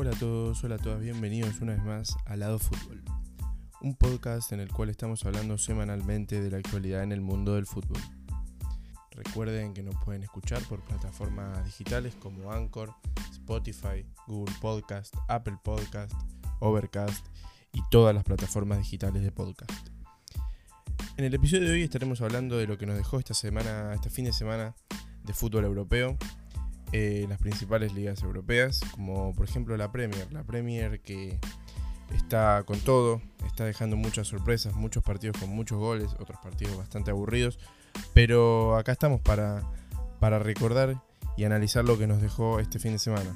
Hola a todos, hola a todas, bienvenidos una vez más a Lado Fútbol, un podcast en el cual estamos hablando semanalmente de la actualidad en el mundo del fútbol. Recuerden que nos pueden escuchar por plataformas digitales como Anchor, Spotify, Google Podcast, Apple Podcast, Overcast y todas las plataformas digitales de podcast. En el episodio de hoy estaremos hablando de lo que nos dejó esta semana, este fin de semana de fútbol europeo, eh, las principales ligas europeas, como por ejemplo la Premier. La Premier que está con todo, está dejando muchas sorpresas, muchos partidos con muchos goles, otros partidos bastante aburridos, pero acá estamos para, para recordar y analizar lo que nos dejó este fin de semana.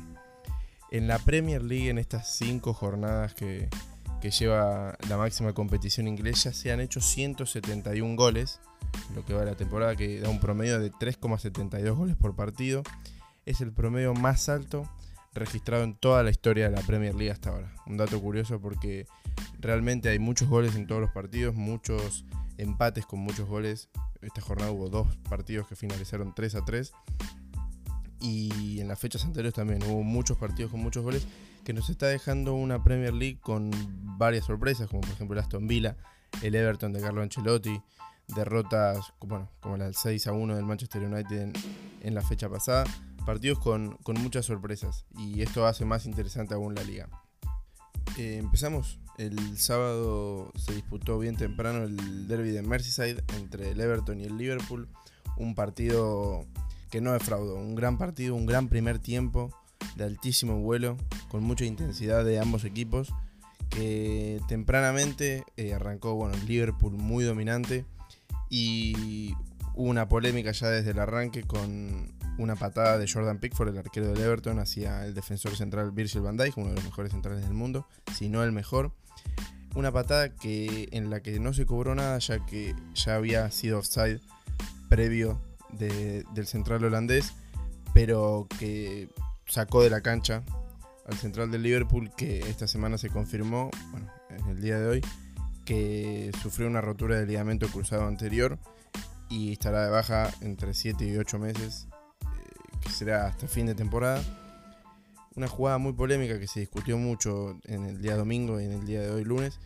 En la Premier League, en estas cinco jornadas que, que lleva la máxima competición inglesa, se han hecho 171 goles, lo que va de la temporada, que da un promedio de 3,72 goles por partido es el promedio más alto registrado en toda la historia de la Premier League hasta ahora. Un dato curioso porque realmente hay muchos goles en todos los partidos, muchos empates con muchos goles. Esta jornada hubo dos partidos que finalizaron 3 a 3. Y en las fechas anteriores también hubo muchos partidos con muchos goles que nos está dejando una Premier League con varias sorpresas, como por ejemplo el Aston Villa, el Everton de Carlo Ancelotti, derrotas como la del 6 a 1 del Manchester United en la fecha pasada partidos con, muchas sorpresas y esto hace más interesante aún la liga. Eh, empezamos. El sábado se disputó bien temprano el derby de Merseyside entre el Everton y el Liverpool. Un partido que no defraudó. Un gran partido, un gran primer tiempo de altísimo vuelo, con mucha intensidad de ambos equipos. Que tempranamente eh, arrancó bueno, el Liverpool muy dominante y hubo una polémica ya desde el arranque con una patada de Jordan Pickford, el arquero del Everton, hacia el defensor central Virgil van Dijk, uno de los mejores centrales del mundo, si no el mejor. Una patada que, en la que no se cobró nada, ya que ya había sido offside previo del central holandés, pero que sacó de la cancha al central del Liverpool, que esta semana se confirmó, bueno, en el día de hoy, que sufrió una rotura del ligamento cruzado anterior y estará de baja entre 7 y 8 meses que será hasta fin de temporada. Una jugada muy polémica que se discutió mucho en el día domingo y en el día de hoy lunes,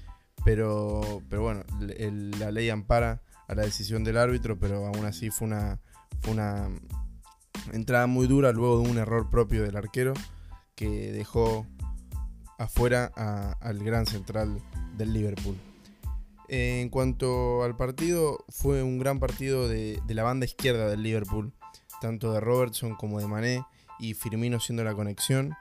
pero, pero bueno, la ley ampara a la decisión del árbitro, pero aún así fue una, fue una entrada muy dura luego de un error propio del arquero que dejó afuera al gran central del Liverpool. En cuanto al partido, fue un gran partido de, de la banda izquierda del Liverpool tanto de Robertson como de Mané y Firmino siendo la conexión.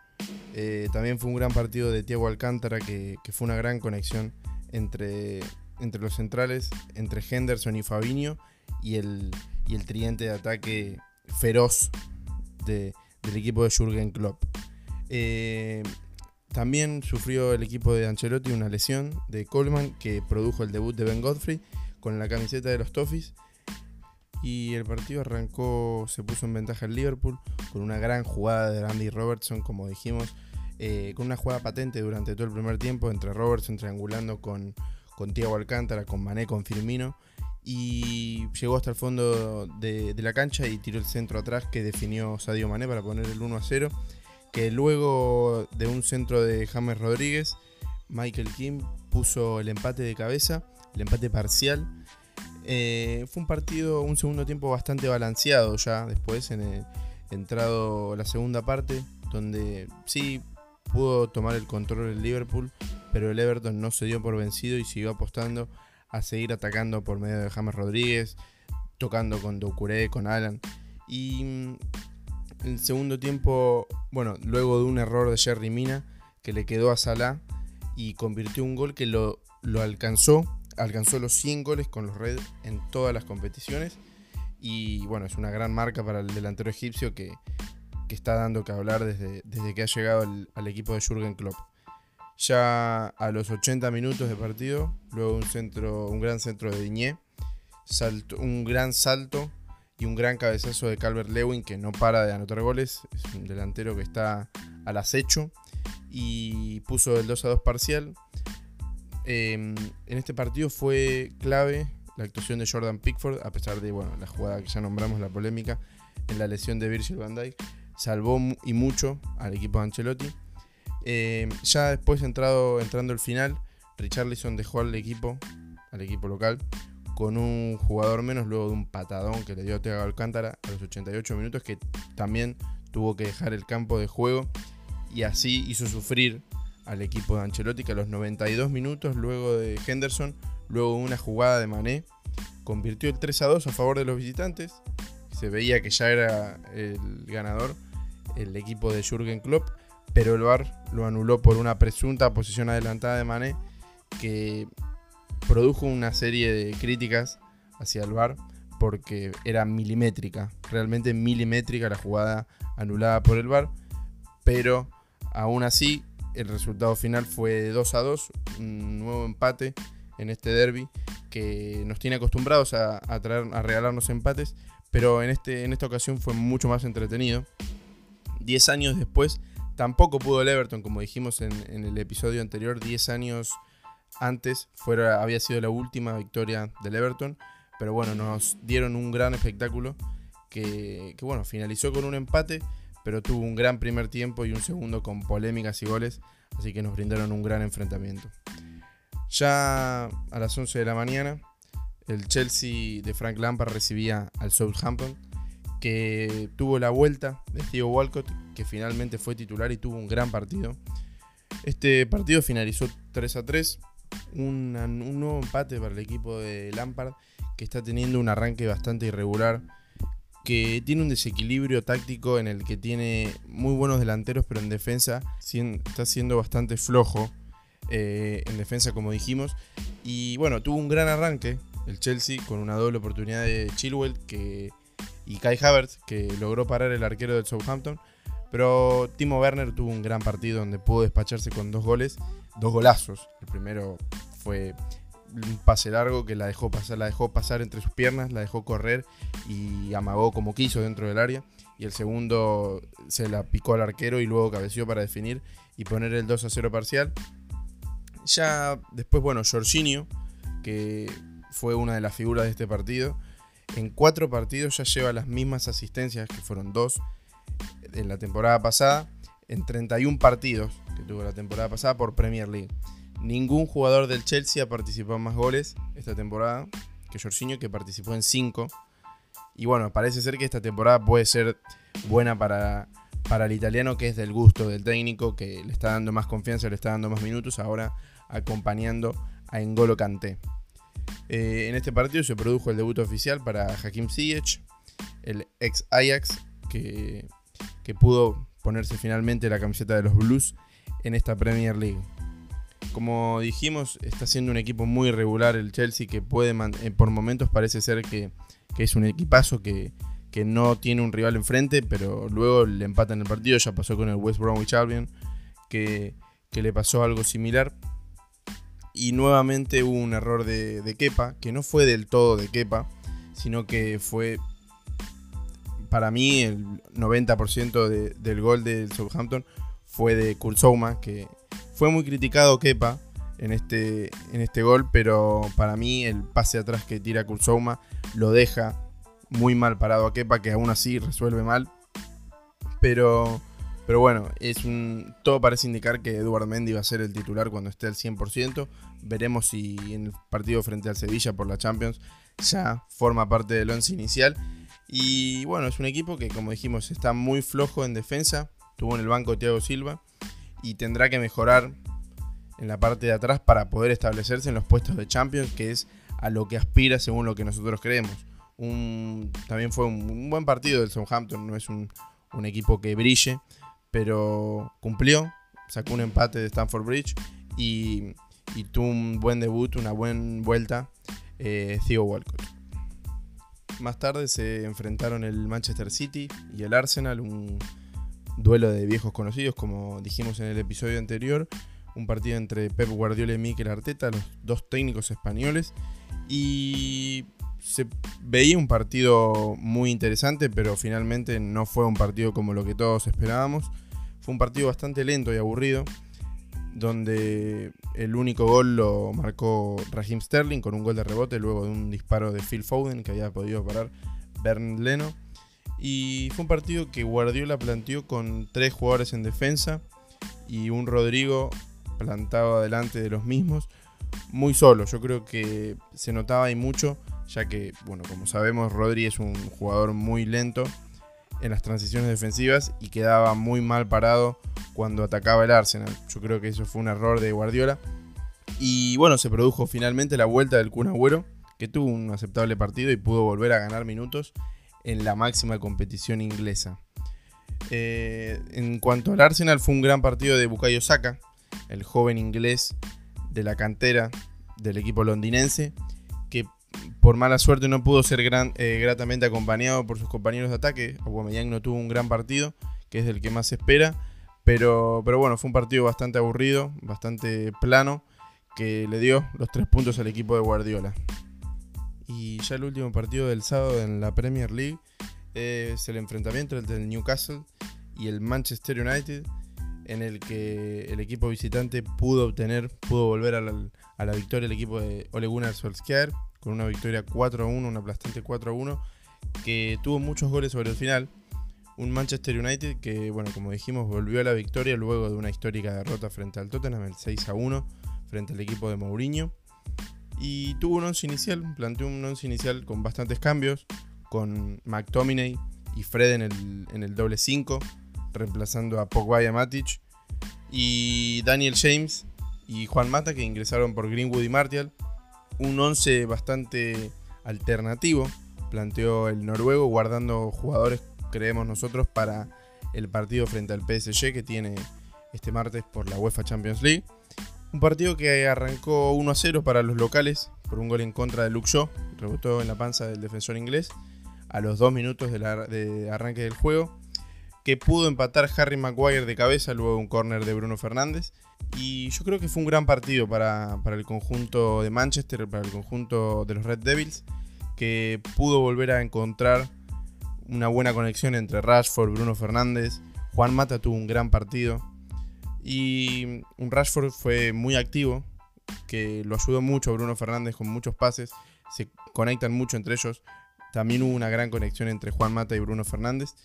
Eh, también fue un gran partido de Thiago Alcántara, que, fue una gran conexión entre, entre los centrales, entre Henderson y Fabinho, y el, y el de ataque feroz del equipo de Jürgen Klopp. Eh, también sufrió el equipo de Ancelotti una lesión de Coleman que produjo el debut de Ben Godfrey con la camiseta de los Toffees y el partido arrancó, se puso en ventaja el Liverpool con una gran jugada de Andy Robertson, como dijimos, eh, con una jugada patente durante todo el primer tiempo entre Robertson triangulando con, con Alcántara, con Mané, con Firmino y llegó hasta el fondo de, la cancha y tiró el centro atrás que definió Sadio Mané para poner el 1 a 0 que luego de un centro de James Rodríguez Michael Kim puso el empate de cabeza, el empate parcial eh, fue un partido, un segundo tiempo bastante balanceado ya después, en el, entrado la segunda parte, donde sí pudo tomar el control el Liverpool, pero el Everton no se dio por vencido y siguió apostando a seguir atacando por medio de James Rodríguez, tocando con Doucouré, con Alan. Y mm, el segundo tiempo, bueno, luego de un error de Jerry Mina, que le quedó a Salah y convirtió un gol que lo, lo alcanzó alcanzó los 100 goles con los Reds en todas las competiciones. Y bueno, es una gran marca para el delantero egipcio que, está dando que hablar desde, desde que ha llegado al equipo de Jürgen Klopp. Ya a los 80 minutos de partido, luego un, centro, un gran centro de Diñé, un gran salto y un gran cabezazo de Calvert Lewin que no para de anotar goles. Es un delantero que está al acecho y puso el 2 a 2 parcial. Em, en este partido fue clave la actuación de Jordan Pickford, a pesar de bueno, la jugada que ya nombramos, la polémica, en la lesión de Virgil van Dijk. Salvó y mucho al equipo de Ancelotti. Eh, ya después entrado, entrando el final, Richarlison dejó al equipo, al equipo local, con un jugador menos luego de un patadón que le dio Tega Alcántara a los 88 minutos que también tuvo que dejar el campo de juego y así hizo sufrir al equipo de Ancelotti a los 92 minutos luego de Henderson, luego de una jugada de Mané, convirtió el 3 a 2 a favor de los visitantes. Se veía que ya era el ganador el equipo de Jürgen Klopp, pero el VAR lo anuló por una presunta posición adelantada de Mané que produjo una serie de críticas hacia el VAR porque era milimétrica, realmente milimétrica la jugada anulada por el VAR, pero aún así el resultado final fue 2 a 2, un nuevo empate en este derby que nos tiene acostumbrados a, traer, a regalarnos empates, pero en, este, en esta ocasión fue mucho más entretenido. Diez años después, tampoco pudo el Everton, como dijimos en, el episodio anterior, 10 años antes fuera, había sido la última victoria del Everton, pero bueno, nos dieron un gran espectáculo que, que bueno, finalizó con un empate pero tuvo un gran primer tiempo y un segundo con polémicas y goles, así que nos brindaron un gran enfrentamiento. Ya a las 11 de la mañana, el Chelsea de Frank Lampard recibía al Southampton, que tuvo la vuelta de Theo Walcott, que finalmente fue titular y tuvo un gran partido. Este partido finalizó 3 a 3, un nuevo empate para el equipo de Lampard, que está teniendo un arranque bastante irregular que tiene un desequilibrio táctico en el que tiene muy buenos delanteros, pero en defensa está siendo bastante flojo. Eh, en defensa, como dijimos. Y bueno, tuvo un gran arranque el Chelsea con una doble oportunidad de Chilwell que, y Kai Havertz, que logró parar el arquero del Southampton. Pero Timo Werner tuvo un gran partido donde pudo despacharse con dos goles, dos golazos. El primero fue un pase largo que la dejó pasar, la dejó pasar entre sus piernas, la dejó correr y amagó como quiso dentro del área. Y el segundo se la picó al arquero y luego cabeció para definir y poner el 2 a 0 parcial. Ya después, bueno, Jorginho, que fue una de las figuras de este partido, en cuatro partidos ya lleva las mismas asistencias, que fueron dos en la temporada pasada, en 31 partidos que tuvo la temporada pasada por Premier League. Ningún jugador del Chelsea ha participado en más goles esta temporada que Jorginho, que participó en 5. Y bueno, parece ser que esta temporada puede ser buena para, para el italiano, que es del gusto del técnico, que le está dando más confianza, le está dando más minutos, ahora acompañando a Engolo Kanté. Eh, en este partido se produjo el debut oficial para Hakim Ziyech, el ex Ajax, que, que pudo ponerse finalmente la camiseta de los Blues en esta Premier League. Como dijimos, está siendo un equipo muy regular el Chelsea que puede, eh, por momentos parece ser que, es un equipazo que, no tiene un rival enfrente, pero luego le empatan el partido, ya pasó con el West Bromwich Albion, que, le pasó algo similar. Y nuevamente hubo un error de, de Kepa, que no fue del todo de Kepa, sino que fue para mí el 90% del gol del Southampton fue de Kurzouma, que fue muy criticado Kepa en este, en este gol, pero para mí el pase atrás que tira Kurzouma lo deja muy mal parado a Kepa, que aún así resuelve mal. Pero, pero bueno, es todo parece indicar que Eduard Mendy va a ser el titular cuando esté al 100%. Veremos si en el partido frente al Sevilla por la Champions ya forma parte del once inicial. Y bueno, es un equipo que, como dijimos, está muy flojo en defensa. Tuvo en el banco Thiago Silva y tendrá que mejorar en la parte de atrás para poder establecerse en los puestos de Champions, que es a lo que aspira según lo que nosotros creemos. también fue un, buen partido del Southampton, no es un, equipo que brille, pero cumplió, sacó un empate de Stamford Bridge y, tuvo un buen debut, una buena vuelta eh, Theo Walcott. Más tarde se enfrentaron el Manchester City y el Arsenal, duelo de viejos conocidos, como dijimos en el episodio anterior, un partido entre Pep Guardiola y Mikel Arteta, los dos técnicos españoles, y se veía un partido muy interesante, pero finalmente no fue un partido como lo que todos esperábamos. Fue un partido bastante lento y aburrido, donde el único gol lo marcó Raheem Sterling con un gol de rebote luego de un disparo de Phil Foden que había podido parar Bernd Leno. Y fue un partido que Guardiola planteó con tres jugadores en defensa y un Rodrigo plantado delante de los mismos, muy solo. Yo creo que se notaba ahí mucho, ya que, bueno, como sabemos, Rodri es un jugador muy lento en las transiciones defensivas y quedaba muy mal parado cuando atacaba el Arsenal. Yo creo que eso fue un error de Guardiola. Y bueno, se produjo finalmente la vuelta del Kun que tuvo un aceptable partido y pudo volver a ganar minutos en la máxima competición inglesa. Eh, en cuanto al Arsenal, fue un gran partido de Bukayo Saka, el joven inglés de la cantera del equipo londinense, que por mala suerte no pudo ser eh, gratamente acompañado por sus compañeros de ataque. Aubameyang no tuvo un gran partido, que es el que más se espera, pero bueno, fue un partido bastante aburrido, bastante plano, que le dio los tres puntos al equipo de Guardiola. Y ya el último partido del sábado en la Premier League es el enfrentamiento entre el Newcastle y el Manchester United, en el que el equipo visitante pudo obtener, pudo volver a la, victoria el equipo de Ole Gunnar Solskjaer, con una victoria 4-1, una aplastante 4-1, que tuvo muchos goles sobre el final. Un Manchester United que, bueno, como dijimos, volvió a la victoria luego de una histórica derrota frente al Tottenham, el 6-1, frente al equipo de Mourinho. Y tuvo un once inicial, planteó un once inicial con bastantes cambios, con McTominay y Fred en el, en el doble 5, reemplazando a Pogba y Matic, y Daniel James y Juan Mata que ingresaron por Greenwood y Martial. Un 11 bastante alternativo, planteó el noruego, guardando jugadores, creemos nosotros, para el partido frente al PSG que tiene este martes por la UEFA Champions League. Un partido que arrancó 1 a 0 para los locales por un gol en contra de Luke Shaw, rebotó en la panza del defensor inglés a los dos minutos de, arranque del juego, que pudo empatar Harry Maguire de cabeza luego de un córner de Bruno Fernández. Y yo creo que fue un gran partido para, para, el conjunto de Manchester, para el conjunto de los Red Devils, que pudo volver a encontrar una buena conexión entre Rashford, Bruno Fernández. Juan Mata tuvo un gran partido. Y un Rashford fue muy activo, que lo ayudó mucho Bruno Fernández con muchos pases. Se conectan mucho entre ellos. También hubo una gran conexión entre Juan Mata y Bruno Fernández.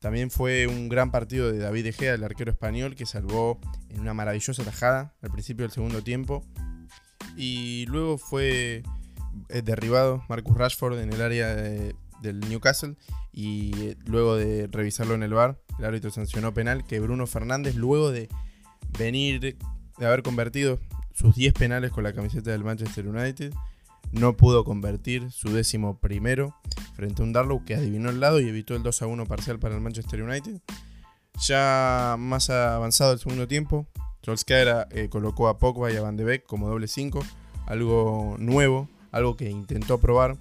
También fue un gran partido de David De Gea, el arquero español, que salvó en una maravillosa tajada al principio del segundo tiempo. Y luego fue eh, derribado Marcus Rashford en el área del Newcastle. Y eh, luego de revisarlo en el bar, el árbitro sancionó penal que Bruno Fernández, luego de venir, de haber convertido sus 10 penales con la camiseta del Manchester United, no pudo convertir su décimo primero frente a un Darlow que adivinó el lado y evitó el 2 a 1 parcial para el Manchester United. Ya más avanzado el segundo tiempo, Solskjaer eh, colocó a Pogba y a Van de Beek como doble 5, algo nuevo, algo que intentó probar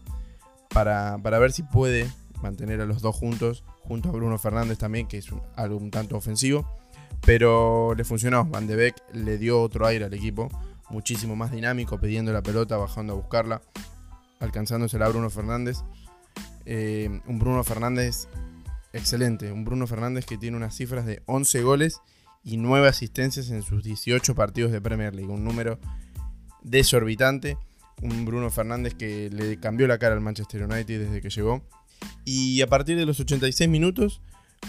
para, ver si puede mantener a los dos juntos, junto a Bruno Fernández también, que es algo un tanto ofensivo, pero le funcionó. Van de Beek le dio otro aire al equipo muchísimo más dinámico, pidiendo la pelota, bajando a buscarla, alcanzándosela a Bruno Fernández. Eh, un Bruno Fernández excelente, un Bruno Fernández que tiene unas cifras de 11 goles y 9 asistencias en sus 18 partidos de Premier League, un número desorbitante. Un Bruno Fernández que le cambió la cara al Manchester United desde que llegó. Y a partir de los 86 minutos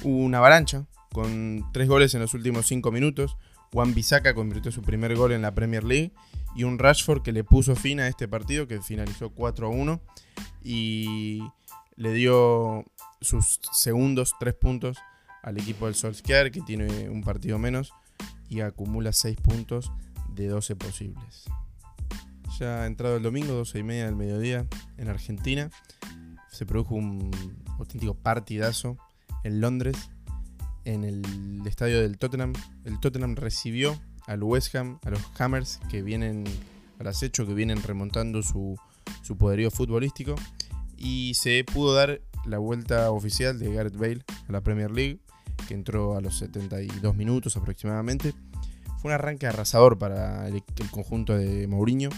una avalancha con 3 goles en los últimos 5 minutos. Juan Bisaca convirtió su primer gol en la Premier League y un Rashford que le puso fin a este partido que finalizó 4 a 1 y le dio sus segundos 3 puntos al equipo del Solskjaer que tiene un partido menos y acumula 6 puntos de 12 posibles. Ya ha entrado el domingo, 12 y media del mediodía en Argentina, se produjo un auténtico partidazo en Londres en el estadio del Tottenham. El Tottenham recibió al West Ham, a los Hammers que vienen al acecho, que vienen remontando su, su poderío futbolístico. Y se pudo dar la vuelta oficial de Gareth Bale a la Premier League, que entró a los 72 minutos aproximadamente. Fue un arranque arrasador para el, conjunto de Mourinho,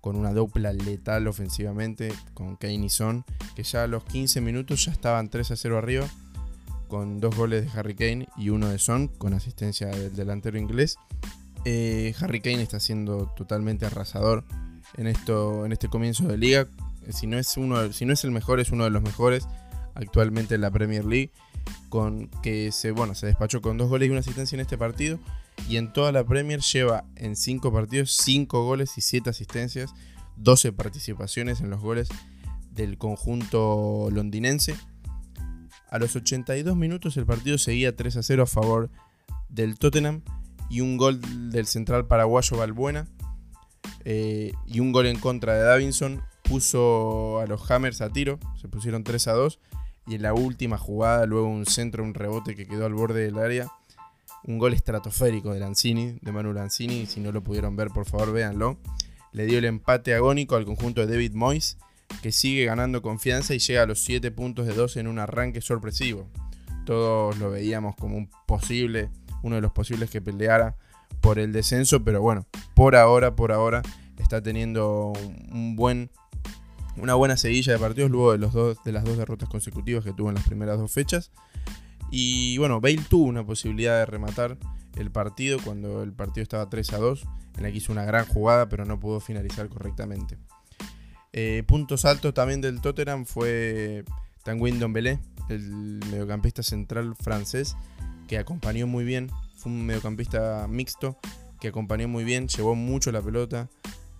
con una dupla letal ofensivamente con Kane y Son, que ya a los 15 minutos ya estaban 3 a 0 arriba con dos goles de Harry Kane y uno de Son, con asistencia del delantero inglés. Eh, Harry Kane está siendo totalmente arrasador en, esto, en este comienzo de liga. Si no, es uno, si no es el mejor, es uno de los mejores actualmente en la Premier League. Con que se, bueno, se despachó con dos goles y una asistencia en este partido. Y en toda la Premier lleva en 5 partidos 5 goles y 7 asistencias, 12 participaciones en los goles del conjunto londinense. A los 82 minutos el partido seguía 3 a 0 a favor del Tottenham y un gol del central paraguayo Balbuena eh, y un gol en contra de Davinson puso a los Hammers a tiro, se pusieron 3 a 2 y en la última jugada luego un centro, un rebote que quedó al borde del área, un gol estratosférico de Lanzini, de Manu Lanzini, si no lo pudieron ver por favor véanlo, le dio el empate agónico al conjunto de David Moyes que sigue ganando confianza y llega a los 7 puntos de 2 en un arranque sorpresivo. Todos lo veíamos como un posible, uno de los posibles que peleara por el descenso, pero bueno, por ahora, por ahora está teniendo un buen, una buena seguilla de partidos luego de, dos, de las dos derrotas consecutivas que tuvo en las primeras dos fechas. Y bueno, Bale tuvo una posibilidad de rematar el partido cuando el partido estaba 3 a 2, en la que hizo una gran jugada, pero no pudo finalizar correctamente. Eh, puntos altos también del Tottenham fue Tanguy Dombele, el mediocampista central francés, que acompañó muy bien. Fue un mediocampista mixto que acompañó muy bien, llevó mucho la pelota.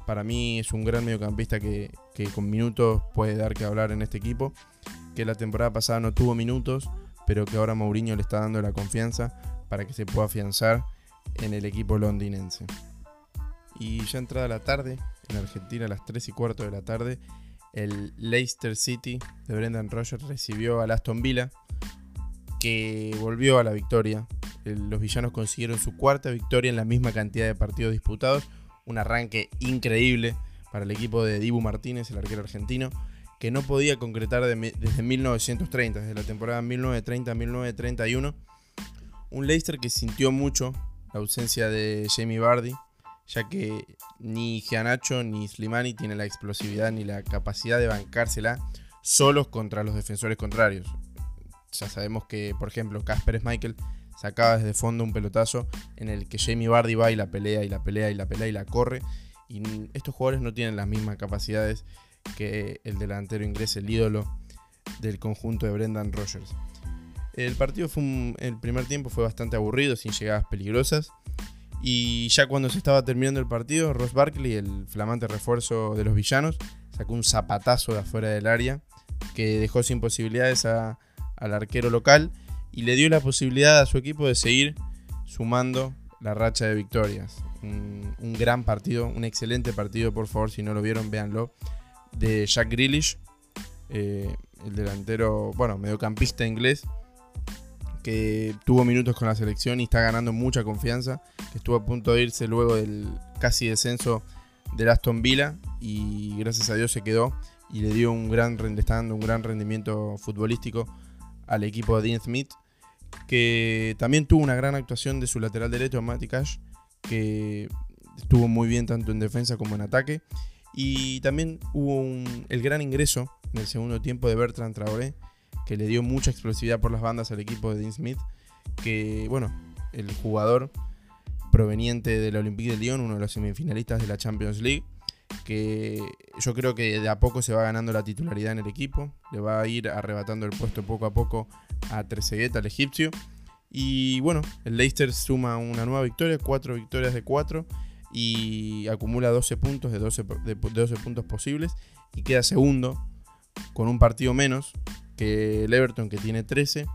Para mí es un gran mediocampista que, que con minutos puede dar que hablar en este equipo. Que la temporada pasada no tuvo minutos, pero que ahora Mourinho le está dando la confianza para que se pueda afianzar en el equipo londinense. Y ya entrada la tarde, en Argentina a las 3 y cuarto de la tarde, el Leicester City de Brendan Rodgers recibió al Aston Villa, que volvió a la victoria. Los villanos consiguieron su cuarta victoria en la misma cantidad de partidos disputados. Un arranque increíble para el equipo de Dibu Martínez, el arquero argentino, que no podía concretar desde 1930, desde la temporada 1930-1931. Un Leicester que sintió mucho la ausencia de Jamie Vardy, ya que ni Gianacho ni Slimani tienen la explosividad ni la capacidad de bancársela solos contra los defensores contrarios. Ya sabemos que, por ejemplo, Casper Michael sacaba desde fondo un pelotazo en el que Jamie Vardy va y la pelea y la pelea y la pelea y la corre. Y estos jugadores no tienen las mismas capacidades que el delantero inglés, el ídolo del conjunto de Brendan Rogers. El partido fue el primer tiempo fue bastante aburrido, sin llegadas peligrosas. Y ya cuando se estaba terminando el partido, Ross Barkley, el flamante refuerzo de los villanos, sacó un zapatazo de afuera del área que dejó sin posibilidades al arquero local y le dio la posibilidad a su equipo de seguir sumando la racha de victorias. Un, gran partido, un excelente partido, por favor, si no lo vieron, véanlo, de Jack Grealish, eh, el delantero, bueno, mediocampista inglés, que tuvo minutos con la selección y está ganando mucha confianza, que estuvo a punto de irse luego del casi descenso del Aston Villa y gracias a Dios se quedó y le dio un gran, está dando un gran rendimiento futbolístico al equipo de Dean Smith, que también tuvo una gran actuación de su lateral derecho, Matty Cash, que estuvo muy bien tanto en defensa como en ataque. Y también hubo el gran ingreso en el segundo tiempo de Bertrand Traoré, que le dio mucha explosividad por las bandas al equipo de Dean Smith, que bueno, el jugador proveniente del Olympique de Lyon, uno de los semifinalistas de la Champions League, que yo creo que de a poco se va ganando la titularidad en el equipo, le va a ir arrebatando el puesto poco a poco a Trezeguet, al egipcio. Y bueno, el Leicester suma una nueva victoria, cuatro victorias de cuatro y acumula 12 puntos de 12, de 12 puntos posibles y queda segundo con un partido menos que el Everton, que tiene 13,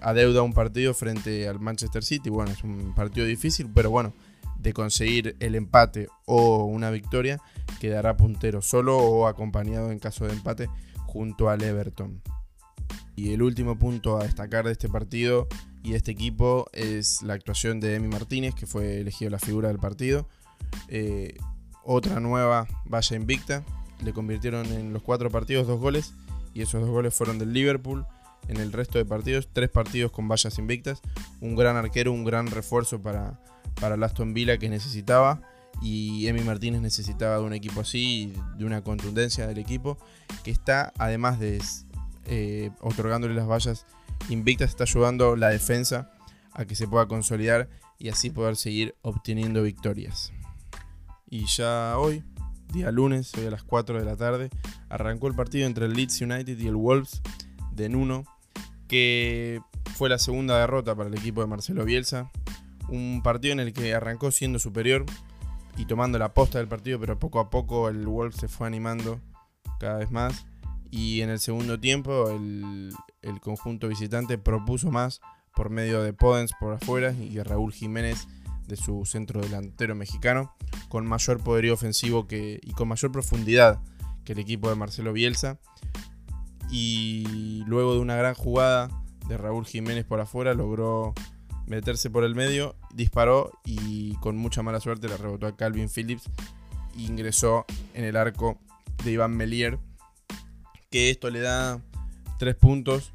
adeuda un partido frente al Manchester City. Bueno, es un partido difícil, pero bueno, de conseguir el empate o una victoria, quedará puntero solo o acompañado en caso de empate junto al Everton. Y el último punto a destacar de este partido y de este equipo es la actuación de Emi Martínez, que fue elegido la figura del partido. Eh, otra nueva valla invicta. Le convirtieron en los cuatro partidos dos goles y esos dos goles fueron del Liverpool. En el resto de partidos, tres partidos con vallas invictas. Un gran arquero, un gran refuerzo para, para el Aston Villa que necesitaba. Y Emi Martínez necesitaba de un equipo así, de una contundencia del equipo, que está, además de eh, otorgándole las vallas invictas, está ayudando la defensa a que se pueda consolidar y así poder seguir obteniendo victorias. Y ya hoy, día lunes, hoy a las 4 de la tarde, arrancó el partido entre el Leeds United y el Wolves de Nuno, que fue la segunda derrota para el equipo de Marcelo Bielsa. Un partido en el que arrancó siendo superior y tomando la posta del partido, pero poco a poco el Wolf se fue animando cada vez más. Y en el segundo tiempo el, el conjunto visitante propuso más por medio de Podens por afuera y Raúl Jiménez de su centro delantero mexicano, con mayor poderío ofensivo que, y con mayor profundidad que el equipo de Marcelo Bielsa. Y luego de una gran jugada de Raúl Jiménez por afuera, logró meterse por el medio, disparó y con mucha mala suerte le rebotó a Calvin Phillips e ingresó en el arco de Iván Melier, que esto le da tres puntos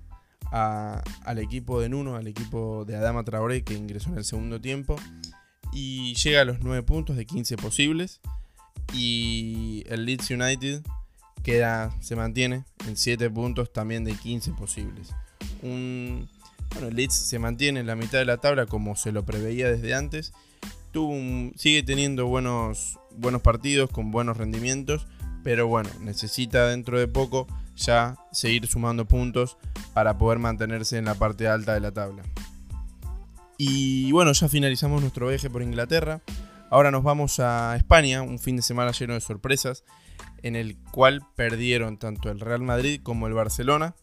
al equipo de Nuno, al equipo de Adama Traoré, que ingresó en el segundo tiempo, y llega a los nueve puntos de 15 posibles, y el Leeds United queda, se mantiene en 7 puntos también de 15 posibles. Un, bueno, el Leeds se mantiene en la mitad de la tabla como se lo preveía desde antes. sigue teniendo buenos, buenos partidos con buenos rendimientos, pero bueno, necesita dentro de poco ya seguir sumando puntos para poder mantenerse en la parte alta de la tabla. Y bueno, ya finalizamos nuestro viaje por Inglaterra. Ahora nos vamos a España, un fin de semana lleno de sorpresas, en el cual perdieron tanto el Real Madrid como el Barcelona.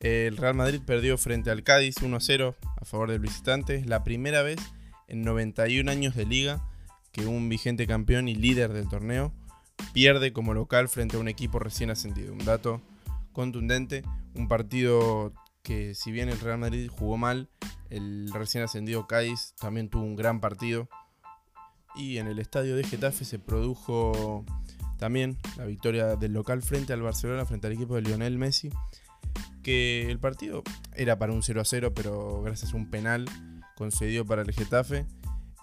El Real Madrid perdió frente al Cádiz 1-0 a favor del visitante. La primera vez en 91 años de liga que un vigente campeón y líder del torneo pierde como local frente a un equipo recién ascendido. Un dato contundente, un partido que si bien el Real Madrid jugó mal, el recién ascendido Cádiz también tuvo un gran partido. Y en el estadio de Getafe se produjo también la victoria del local frente al Barcelona, frente al equipo de Lionel Messi que el partido era para un 0 a 0, pero gracias a un penal concedido para el Getafe,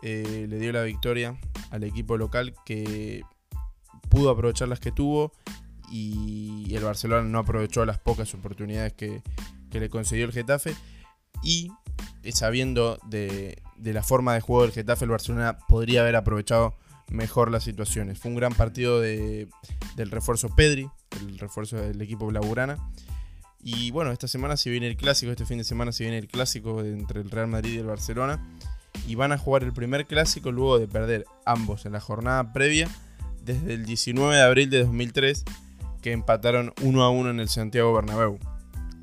eh, le dio la victoria al equipo local que pudo aprovechar las que tuvo y el Barcelona no aprovechó las pocas oportunidades que, le concedió el Getafe y eh, sabiendo de, la forma de juego del Getafe, el Barcelona podría haber aprovechado mejor las situaciones. Fue un gran partido del refuerzo Pedri, el refuerzo del equipo Blaugrana. Y bueno, esta semana se viene el clásico, este fin de semana se viene el clásico entre el Real Madrid y el Barcelona. Y van a jugar el primer clásico luego de perder ambos en la jornada previa desde el 19 de abril de 2003 que empataron 1 a 1 en el Santiago Bernabéu.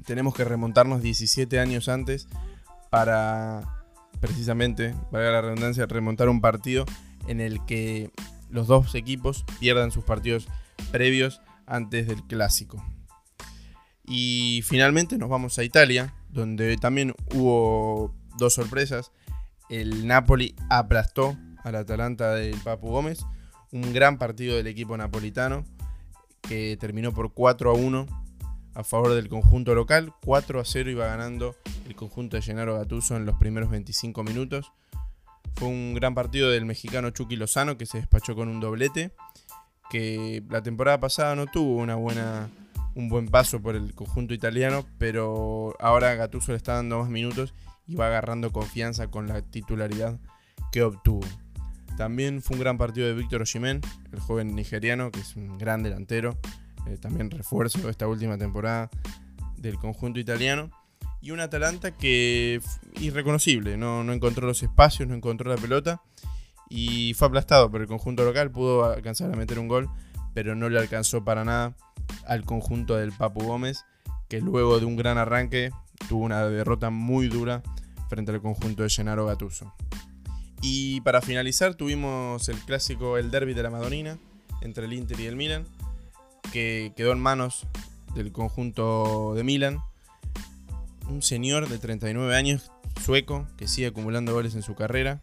Tenemos que remontarnos 17 años antes para precisamente, valga la redundancia, remontar un partido en el que los dos equipos pierdan sus partidos previos antes del clásico. Y finalmente nos vamos a Italia, donde también hubo dos sorpresas. El Napoli aplastó al Atalanta del Papu Gómez. Un gran partido del equipo napolitano que terminó por 4 a 1 a favor del conjunto local. 4 a 0 iba ganando el conjunto de Gennaro Gattuso en los primeros 25 minutos. Fue un gran partido del mexicano Chucky Lozano que se despachó con un doblete. Que la temporada pasada no tuvo una buena un buen paso por el conjunto italiano, pero ahora Gattuso le está dando más minutos y va agarrando confianza con la titularidad que obtuvo. También fue un gran partido de Víctor Osimhen, el joven nigeriano, que es un gran delantero, eh, también refuerzo esta última temporada del conjunto italiano. Y un Atalanta que irreconocible, no, no encontró los espacios, no encontró la pelota y fue aplastado por el conjunto local, pudo alcanzar a meter un gol, pero no le alcanzó para nada al conjunto del Papu Gómez, que luego de un gran arranque tuvo una derrota muy dura frente al conjunto de Gennaro Gattuso. Y para finalizar tuvimos el clásico, el derby de la Madonina, entre el Inter y el Milan, que quedó en manos del conjunto de Milan. Un señor de 39 años, sueco, que sigue acumulando goles en su carrera.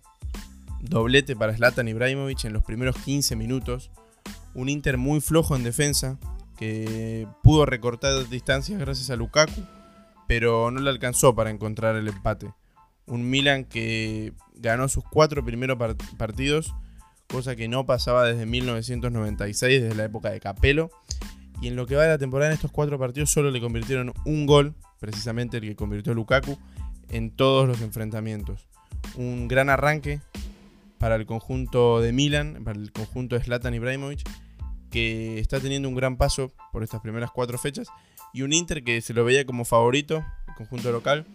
Doblete para Zlatan Ibrahimovic en los primeros 15 minutos. Un Inter muy flojo en defensa, que pudo recortar distancias gracias a Lukaku, pero no le alcanzó para encontrar el empate. Un Milan que ganó sus cuatro primeros partidos, cosa que no pasaba desde 1996, desde la época de Capello. Y en lo que va de la temporada en estos cuatro partidos solo le convirtieron un gol, precisamente el que convirtió Lukaku, en todos los enfrentamientos. Un gran arranque para el conjunto de Milan, para el conjunto de Zlatan Ibrahimovic, que está teniendo un gran paso por estas primeras cuatro fechas, y un Inter que se lo veía como favorito, el conjunto local,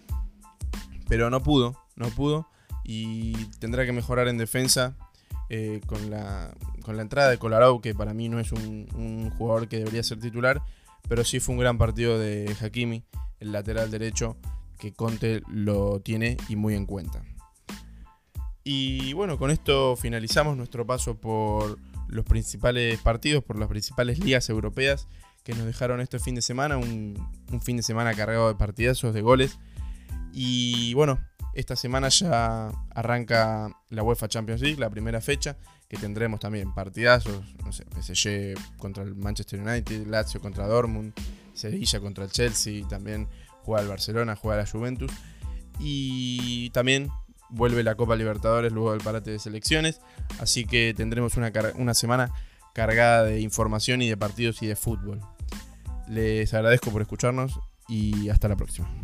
pero no pudo, no pudo, y tendrá que mejorar en defensa eh, con, la, con la entrada de Kolarov, que para mí no es un, jugador que debería ser titular, pero sí fue un gran partido de Hakimi, el lateral derecho, que Conte lo tiene y muy en cuenta. Y bueno, con esto finalizamos nuestro paso por los principales partidos, por las principales ligas europeas que nos dejaron este fin de semana, un, un fin de semana cargado de partidazos, de goles. Y bueno, esta semana ya arranca la UEFA Champions League, la primera fecha, que tendremos también partidazos, no sé, contra el Manchester United, Lazio contra Dortmund, Sevilla contra el Chelsea, también juega el Barcelona, juega la Juventus. Y también vuelve la Copa Libertadores luego del parate de selecciones. Así que tendremos una, una semana cargada de información y de partidos y de fútbol. Les agradezco por escucharnos y hasta la próxima.